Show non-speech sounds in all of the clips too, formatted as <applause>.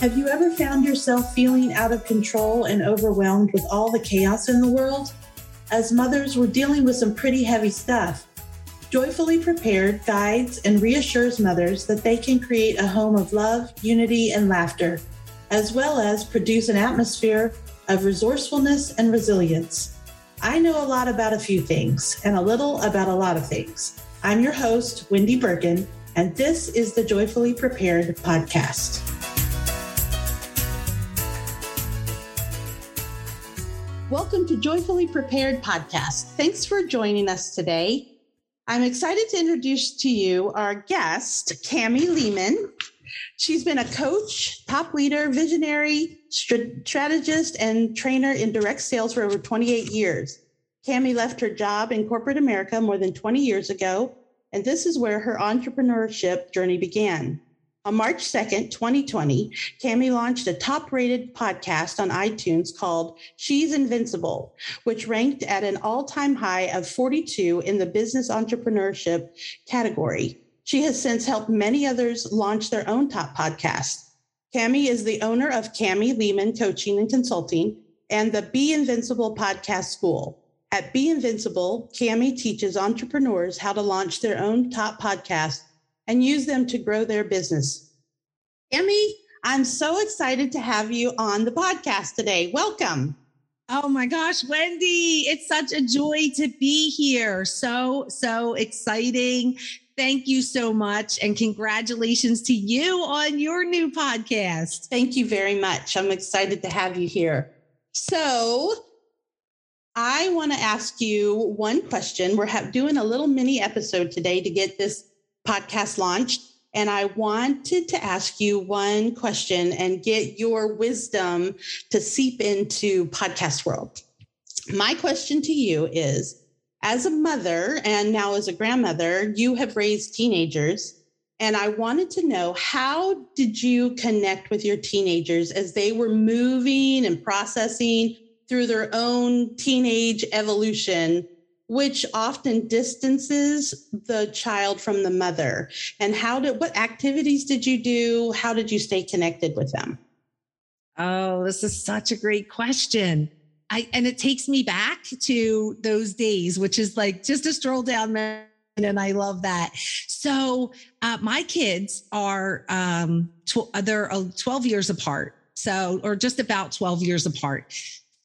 Have you ever found yourself feeling out of control and overwhelmed with all the chaos in the world? As mothers, we're dealing with some pretty heavy stuff. Joyfully Prepared guides and reassures mothers that they can create a home of love, unity, and laughter, as well as produce an atmosphere of resourcefulness and resilience. I know a lot about a few things and a little about a lot of things. I'm your host, Wendy Birkin, and this is the Joyfully Prepared podcast. Welcome to Joyfully Prepared Podcast. Thanks for joining us today. I'm excited to introduce to you our guest, Cami Lehman. She's been a coach, top leader, visionary, strategist, and trainer in direct sales for over 28 years. Cami left her job in corporate America more than 20 years ago, and this is where her entrepreneurship journey began. On March 2nd, 2020, Cami launched a top rated podcast on iTunes called She's Invincible, which ranked at an all time high of 42 in the business entrepreneurship category. She has since helped many others launch their own top podcasts. Cami is the owner of Cami Lehman Coaching and Consulting and the Be Invincible Podcast School. At Be Invincible, Cami teaches entrepreneurs how to launch their own top podcast and use them to grow their business. Cami, I'm so excited to have you on the podcast today. Welcome. Oh my gosh, Wendy, it's such a joy to be here. So, so exciting. Thank you so much. And congratulations to you on your new podcast. Thank you very much. I'm excited to have you here. So, I want to ask you one question. We're ha- doing a little mini episode today to get this podcast launched. And I wanted to ask you one question and get your wisdom to seep into podcast world. My question to you is as a mother and now as a grandmother, you have raised teenagers. And I wanted to know how did you connect with your teenagers as they were moving and processing through their own teenage evolution which often distances the child from the mother and how did what activities did you do how did you stay connected with them oh this is such a great question I, and it takes me back to those days which is like just a stroll down memory and I love that. So uh, my kids are um, tw- they're uh, 12 years apart. So or just about 12 years apart.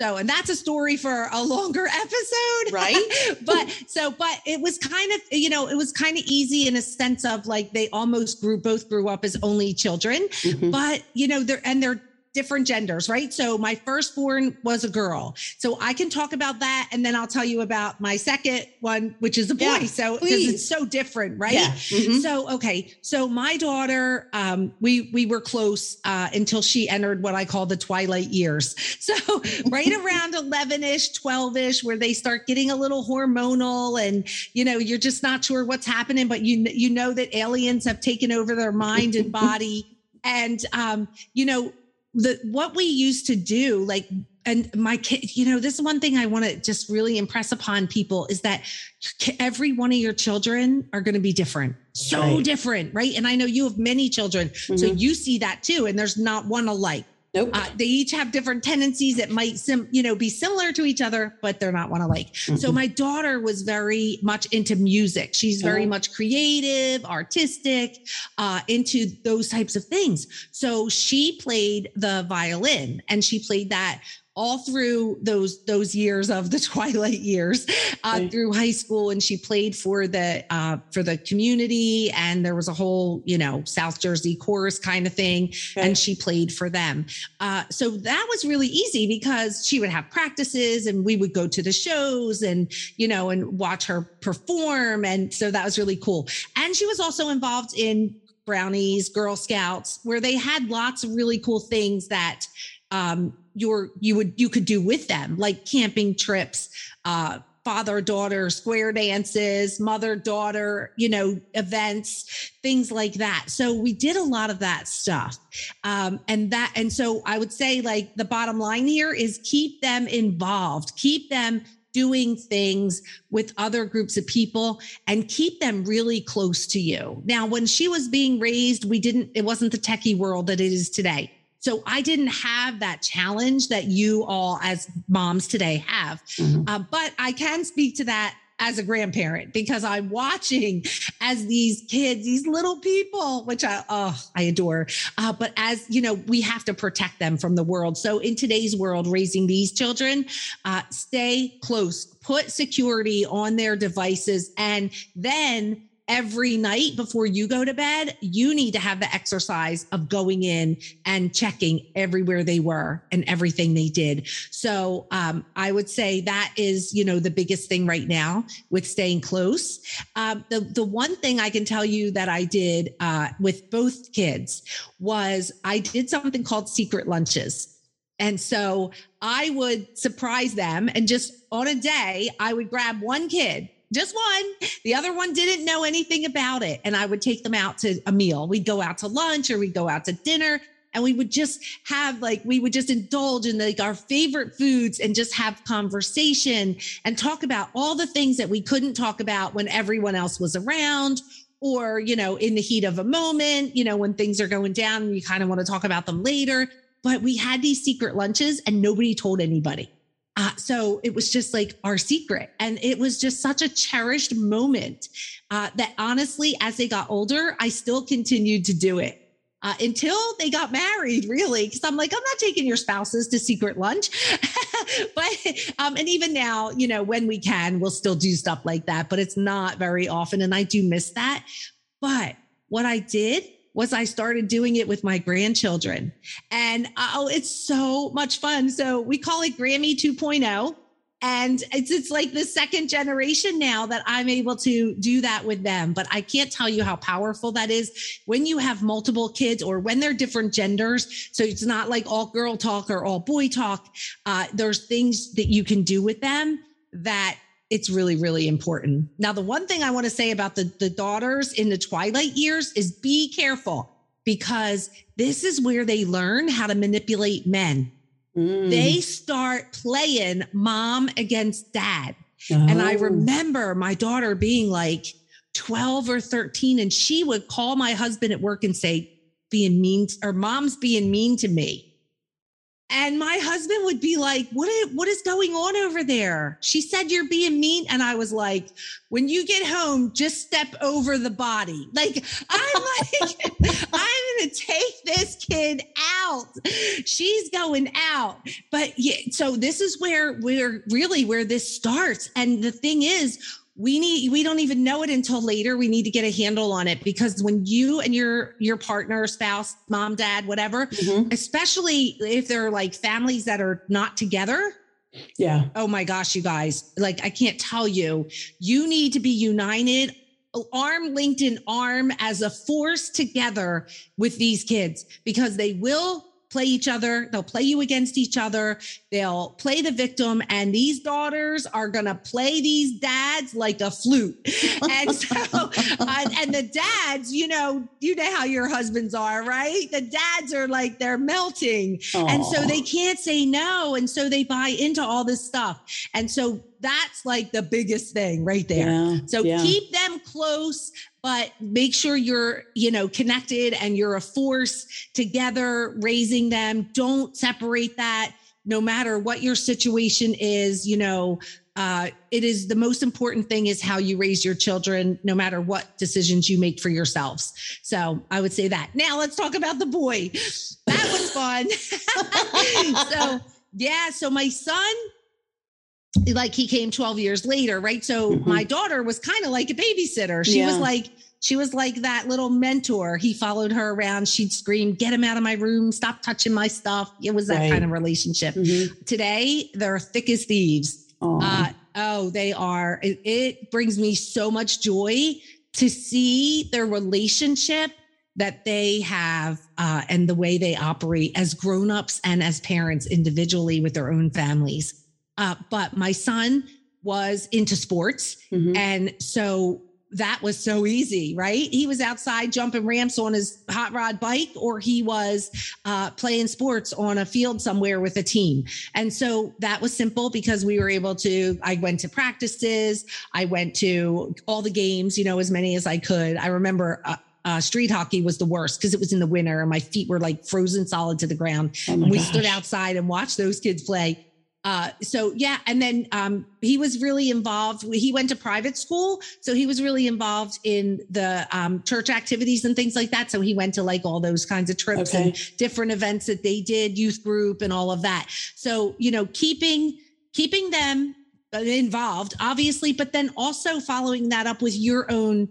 So, and that's a story for a longer <laughs> episode. Right. <laughs> but so, but it was kind of, you know, it was kind of easy in a sense of like they almost grew, both grew up as only children, mm-hmm. but, you know, they're, and they're, different genders, right? So my firstborn was a girl. So I can talk about that and then I'll tell you about my second one, which is a boy. Yeah, so because it's so different, right? Yeah. Mm-hmm. So okay. So my daughter, um, we we were close uh, until she entered what I call the twilight years. <laughs> So right around 11ish, 12ish, where they start getting a little hormonal and you know, you're just not sure what's happening, but you you know that aliens have taken over their mind and <laughs> body. and um, you know, the what we used to do like and my kid you know this is one thing i want to just really impress upon people is that every one of your children are going to be different so right. different right and i know you have many children mm-hmm. so you see that too and there's not one alike Nope. Uh, they each have different tendencies that might sim, you know, be similar to each other, but they're not one alike. Mm-hmm. So my daughter was very much into music. She's very oh. much creative, artistic, uh, into those types of things. So she played the violin and she played that all through those those years of the <laughs> twilight years uh, right. through high school and she played for the uh, for the community and there was a whole you know south jersey chorus kind of thing right. and she played for them uh, so that was really easy because she would have practices and we would go to the shows and you know and watch her perform and so that was really cool and she was also involved in brownies girl scouts where they had lots of really cool things that um, your you would you could do with them like camping trips uh father daughter square dances mother daughter you know events things like that. So we did a lot of that stuff. Um, and that and so i would say like the bottom line here is keep them involved keep them doing things with other groups of people and keep them really close to you. Now when she was being raised we didn't it wasn't the techie world that it is today So I didn't have that challenge that you all as moms today have. Mm-hmm. Uh, but I can speak to that as a grandparent because I'm watching as these kids, these little people, which I oh I adore. Uh, but as you know, we have to protect them from the world. So in today's world, raising these children, uh, stay close, put security on their devices, and then every night before you go to bed, you need to have the exercise of going in and checking everywhere they were and everything they did. So um, I would say that is, you know, the biggest thing right now with staying close. Um, the the one thing I can tell you that I did uh, with both kids was I did something called secret lunches. And so I would surprise them and just on a day, I would grab one kid just one. The other one didn't know anything about it. And I would take them out to a meal. We'd go out to lunch or we'd go out to dinner and we would just have like we would just indulge in like our favorite foods and just have conversation and talk about all the things that we couldn't talk about when everyone else was around or you know in the heat of a moment you know when things are going down and you kind of want to talk about them later but we had these secret lunches and nobody told anybody uh, so it was just like our secret. And it was just such a cherished moment uh, that honestly, as they got older, I still continued to do it. Uh, until they got married, really, because I'm like, I'm not taking your spouses to secret lunch. <laughs> but, um, and even now, you know, when we can, we'll still do stuff like that, but it's not very often. And I do miss that. But what I did was I started doing it with my grandchildren. And oh, it's so much fun. So we call it Grammy 2.0. And it's it's like the second generation now that I'm able to do that with them. But I can't tell you how powerful that is when you have multiple kids or when they're different genders. So it's not like all girl talk or all boy talk. Uh, there's things that you can do with them that it's really, really important. Now, the one thing I want to say about the, the daughters in the twilight years is be careful because this is where they learn how to manipulate men. Mm. They start playing mom against dad. Oh. And I oh. remember my daughter being like 12 or 13, and she would call my husband at work and say, being mean, or mom's being mean to me. And my husband would be like, what is, what is going on over there? She said, you're being mean. And I was like, when you get home, just step over the body. Like, I'm <laughs> like, I'm going to take this kid out. She's going out. But yeah, so this is where we're really where this starts. And the thing is, we need we don't even know it until later. We need to get a handle on it because when you and your your partner spouse mom dad whatever mm-hmm. especially if they're like families that are not together. Yeah. Oh my gosh you guys like i can't tell you. You need to be united arm linked in arm as a force together with these kids because they will play each other. They'll play you against each other. They'll play the victim. And these daughters are going to play these dads like a flute. <laughs> And so, uh, and the dads, you know, you know how your husbands are, right? The dads are like, they're melting. Aww. And so they can't say no. And so they buy into all this stuff. And so that's like the biggest thing right there. Yeah, so yeah. keep them close, but make sure you're, you know, connected and you're a force together raising them. Don't separate that no matter what your situation is, you know, uh, it is the most important thing is how you raise your children, no matter what decisions you make for yourselves. So I would say that. Now let's talk about the boy. That was fun. <laughs> so yeah, so my son like he came 12 years later, right? So mm-hmm. my daughter was kind of like a babysitter. She yeah. was like, she was like that little mentor. He followed her around. She'd scream, Get him out of my room. Stop touching my stuff. It was that right. kind of relationship. Mm-hmm. Today, they're thick as thieves. Uh, oh, they are. It, it brings me so much joy to see their relationship that they have uh, and the way they operate as grown-ups and as parents individually with their own families uh, but my son was into sports. Mm-hmm. And so that was so easy, right? He was outside jumping ramps on his hot rod bike, or he was uh, playing sports on a field somewhere with a team. And so that was simple because we were able to. I went to practices, I went to all the games, you know, as many as I could. I remember uh, uh, street hockey was the worst because it was in the winter and my feet were like frozen solid to the ground. Oh we gosh. stood outside and watched those kids play. Uh, so yeah, and then um, he was really involved. He went to private school, so he was really involved in the um, church activities and things like that. So he went to like all those kinds of trips okay. and different events that they did, youth group and all of that. So you know, keeping keeping them involved, obviously, but then also following that up with your own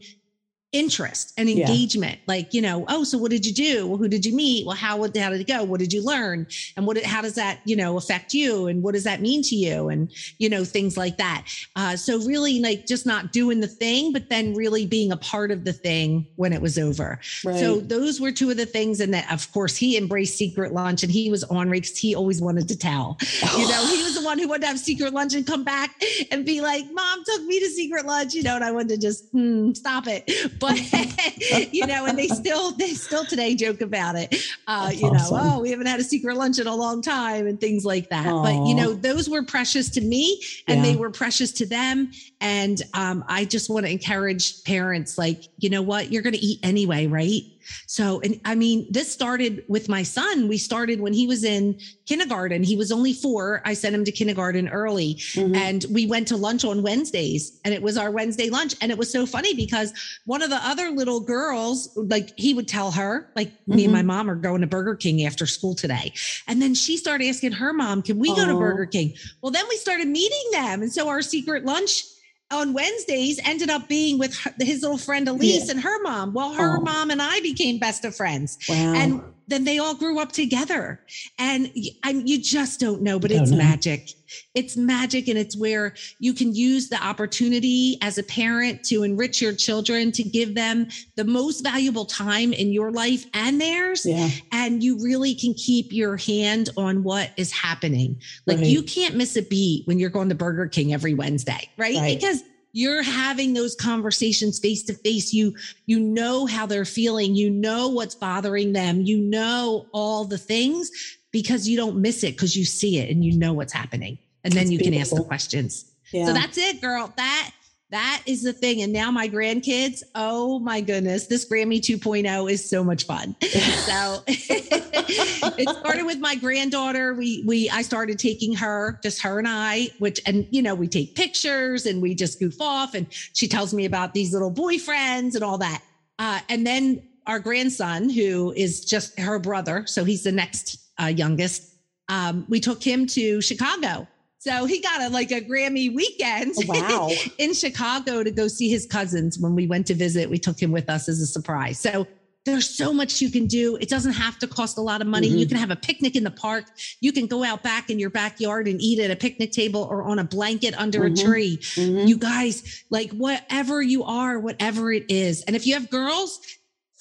interest and engagement. Yeah. Like, you know, oh, so what did you do? Well, who did you meet? Well, how, how did it go? What did you learn? And what, how does that, you know, affect you? And what does that mean to you? And, you know, things like that. Uh, so really like just not doing the thing, but then really being a part of the thing when it was over. Right. So those were two of the things. And that of course he embraced secret lunch and he was on because he always wanted to tell, you know, he was the one who wanted to have secret lunch and come back and be like, mom took me to secret lunch, you know, and I wanted to just hmm, stop it but <laughs> you know, and they still they still today joke about it. Uh, you know, awesome. oh, we haven't had a secret lunch in a long time and things like that. Aww. But you know, those were precious to me and yeah. they were precious to them. And um, I just want to encourage parents, like, you know what, you're going to eat anyway, right? So, and I mean, this started with my son. We started when he was in kindergarten. He was only four. I sent him to kindergarten early mm-hmm. and we went to lunch on Wednesdays and it was our Wednesday lunch. And it was so funny because one of the other little girls, like he would tell her, like mm-hmm. me and my mm-hmm. mom are going to Burger King after school today. And then she started asking her mom, can we go to Burger King? Well, then we started meeting them. And so our secret lunch on Wednesdays ended up being with her, his little friend Elise yeah. and her mom. Well, her oh. mom and I became best of friends. Wow. And then they all grew up together. And I, you just don't know, but it's know. magic. It's magic. And it's where you can use the opportunity as a parent to enrich your children, to give them the most valuable time in your life and theirs. Yeah. And you really can keep your hand on what is happening. Like right. you can't miss a beat when you're going to Burger King every Wednesday, right? right. Because you're having those conversations face to face you you know how they're feeling. You know what's bothering them. You know all the things because you don't miss it because you see it and you know what's happening. And then that's you beautiful. can ask the questions. Yeah. so that's it girl. That that is the thing. And now my grandkids, oh my goodness, this Grammy 2.0 is so much fun. <laughs> so <laughs> it started with my granddaughter. We we I started taking her, just her and I, which and you know, we take pictures and we just goof off. And she tells me about these little boyfriends and all that. Uh, and then our grandson, who is just her brother, so he's the next uh, youngest. Um, we took him to Chicago so he got a like a Grammy weekend oh, wow. <laughs> in Chicago to go see his cousins. When we went to visit, we took him with us as a surprise. So there's so much you can do. It doesn't have to cost a lot of money. Mm-hmm. You can have a picnic in the park. You can go out back in your backyard and eat at a picnic table or on a blanket under mm-hmm. a tree. Mm-hmm. You guys, like whatever you are, whatever it is. And if you have girls,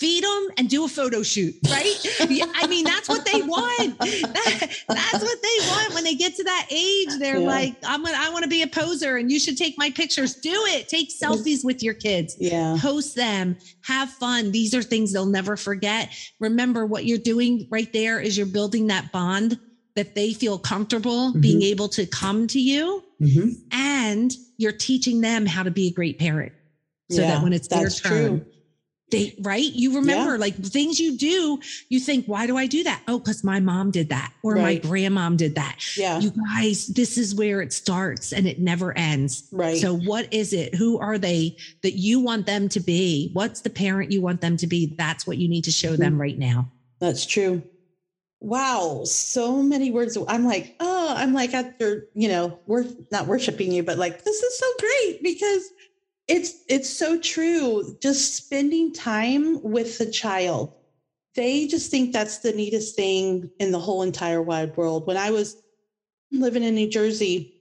feed them and do a photo shoot, right? I mean, that's what they want. That, that's what they want when they get to that age. They're yeah. like, I'm gonna, I want to be a poser and you should take my pictures. Do it. Take selfies with your kids. Yeah. Post them. Have fun. These are things they'll never forget. Remember what you're doing right there is you're building that bond that they feel comfortable mm-hmm. being able to come to you mm-hmm. and you're teaching them how to be a great parent so yeah, that when it's their turn, true they right? You remember yeah. like things you do you think why do i do that? Oh because my mom did that or right. my grandmom did that. Yeah. You guys this is where it starts and it never ends. Right. So what is it? Who are they that you want them to be? What's the parent you want them to be? That's what you need to show mm-hmm. them right now. That's true. Wow. So many words. I'm like oh i'm like after you know we're not worshiping you but like this is so great because it's it's so true. Just spending time with the child. They just think that's the neatest thing in the whole entire wide world. When I was living in New Jersey,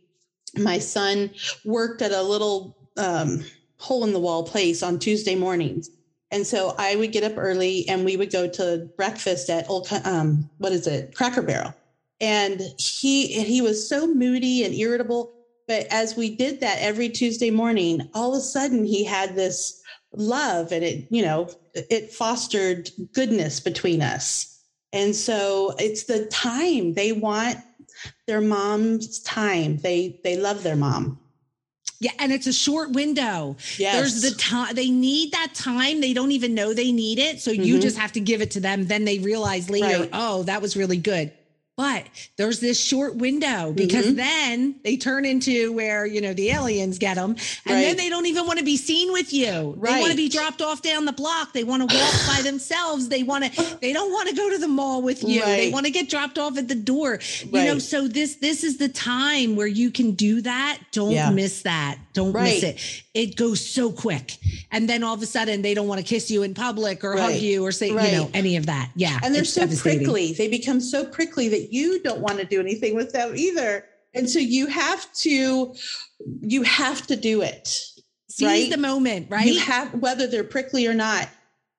my son worked at a little um, hole in the wall place on Tuesday mornings. And so I would get up early and we would go to breakfast at old um, what is it? Cracker Barrel. And he he was so moody and irritable but as we did that every Tuesday morning, all of a sudden he had this love and it, you know, it fostered goodness between us. And so it's the time they want their mom's time. They they love their mom. Yeah, and it's a short window. Yes. There's the time they need that time. They don't even know they need it. So you Mhm. just have to give it to them. Then they realize later, Right. oh, that was really good. But there's this short window because Mhm. then they turn into where, you know, the aliens get them. And Right. then they don't even want to be seen with you. They want to be dropped off down the block. They want to walk by <sighs> themselves. They want to, they don't want to go to the mall with you. They want to get dropped off at the door. You know, so this, this is the time where you can do that. Don't Yeah. miss that. Don't Right. miss it. It goes so quick. And then all of a sudden they don't want to kiss you in public or Right. hug you or say, Right. you know, any of that. Yeah. and they're so prickly. They become so prickly that you don't want to do anything with them either. And so you have to, you have to do it. Seize right? the moment, right? You have, whether they're prickly or not,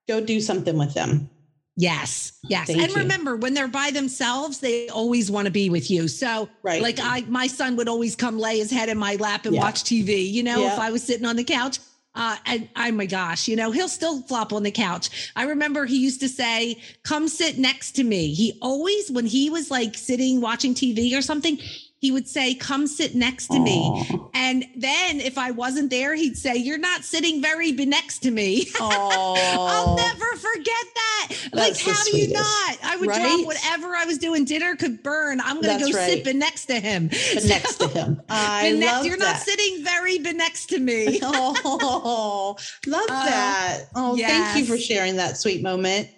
go do something with them. yes. Yes. Thank and you. remember, when they're by themselves, they always want to be with you. So Right. like I my son would always come lay his head in my lap and Yeah. watch TV, you know, Yeah. if I was sitting on the couch. Uh, and oh my gosh, you know, he'll still flop on the couch. I remember he used to say, come sit next to me. He always, when he was like sitting watching TV or something, he would say, come sit next to me. And then if I wasn't there, he'd say, you're not sitting very next to me. <laughs> I'll never forget that. like, That's the how do you not? I would Right? drop whatever I was doing. Dinner could burn. I'm going to go right. sit next to him. But <laughs> next to him. <laughs> I next- love you're that. not sitting very next to me. oh, love Uh, that. Oh, thank you for sharing that sweet moment.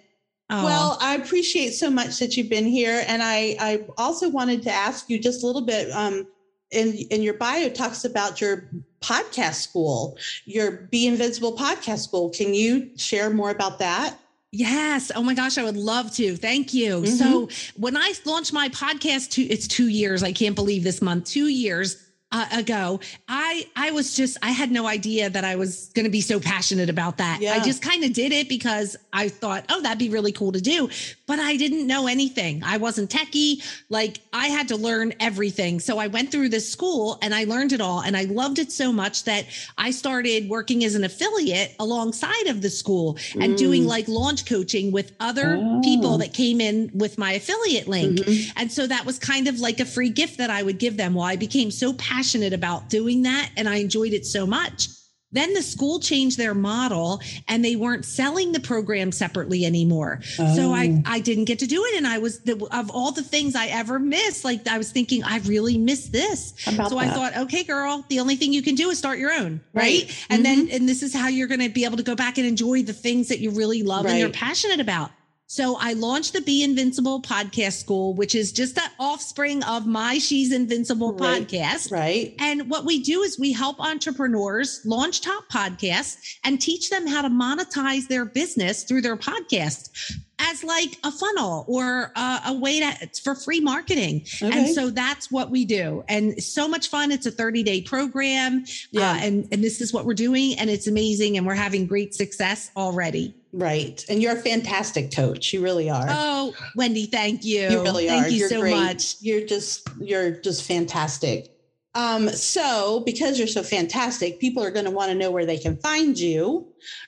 Oh, Well, I appreciate so much that you've been here. And I, I also wanted to ask you just a little bit. Um, in, in your bio talks about your podcast school, your Be Invincible podcast school. Can you share more about that? Yes. Oh my gosh, I would love to. Thank you. Mhm. So when I launched my podcast, two, it's two years. I can't believe this month. Two years uh, ago, I I was just I had no idea that I was going to be so passionate about that. Yeah. I just kind of did it because I thought, oh, that'd be really cool to do, but I didn't know anything. I wasn't techie. Like I had to learn everything. So I went through this school and I learned it all, and I loved it so much that I started working as an affiliate alongside of the school and Mm. doing like launch coaching with other Oh. people that came in with my affiliate link. Mhm. And so that was kind of like a free gift that I would give them. Well, I became so passionate about doing that and I enjoyed it so much. Then the school changed their model and they weren't selling the program separately anymore. So I Oh. I didn't get to do it and I was the, of all the things I ever missed like I was thinking I really missed this. About So I thought, okay, girl, the only thing you can do is start your own, right? Right. Mm-hmm. And then, and this is how you're going to be able to go back and enjoy the things that you really love and you're passionate about. So I launched the Be Invincible podcast school, which is just an offspring of my She's Invincible Right. podcast. right. And what we do is we help entrepreneurs launch top podcasts and teach them how to monetize their business through their podcast as like a funnel or a, a way to for free marketing. Okay. And so that's what we do. And so much fun. It's a 30 day program. Yeah. Uh, and, and this is what we're doing. And it's amazing. And we're having great success already. Right. And you're a fantastic coach. You really are. Oh, Wendy, thank you. You really thank are. you You're so great. much. You're just you're just fantastic. Um, so because you're so fantastic, people are going to want to know where they can find you,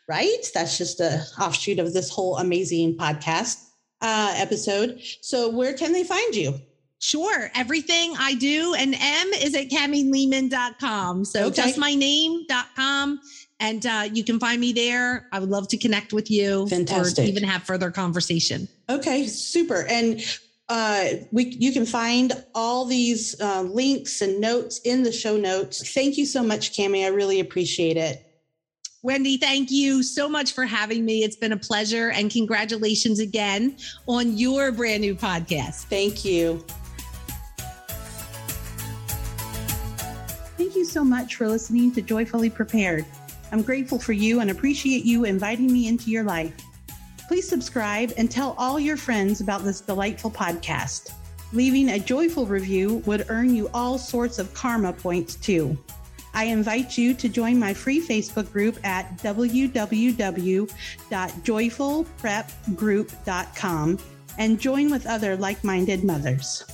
right? That's just a offshoot of this whole amazing podcast uh, episode. So where can they find you? Sure. Everything I do and M is at CamiLehman.com. So Okay. just my name.com. And uh, you can find me there. I would love to connect with you Fantastic. or even have further conversation. Okay, super. And uh, we you can find all these uh, links and notes in the show notes. Thank you so much, Cami. I really appreciate it. Wendy, thank you so much for having me. It's been a pleasure. And congratulations again on your brand new podcast. Thank you. Thank you so much for listening to Joyfully Prepared. I'm grateful for you and appreciate you inviting me into your life. Please subscribe and tell all your friends about this delightful podcast. Leaving a joyful review would earn you all sorts of karma points too. I invite you to join my free Facebook group at www.joyfulprepgroup.com and join with other like minded mothers.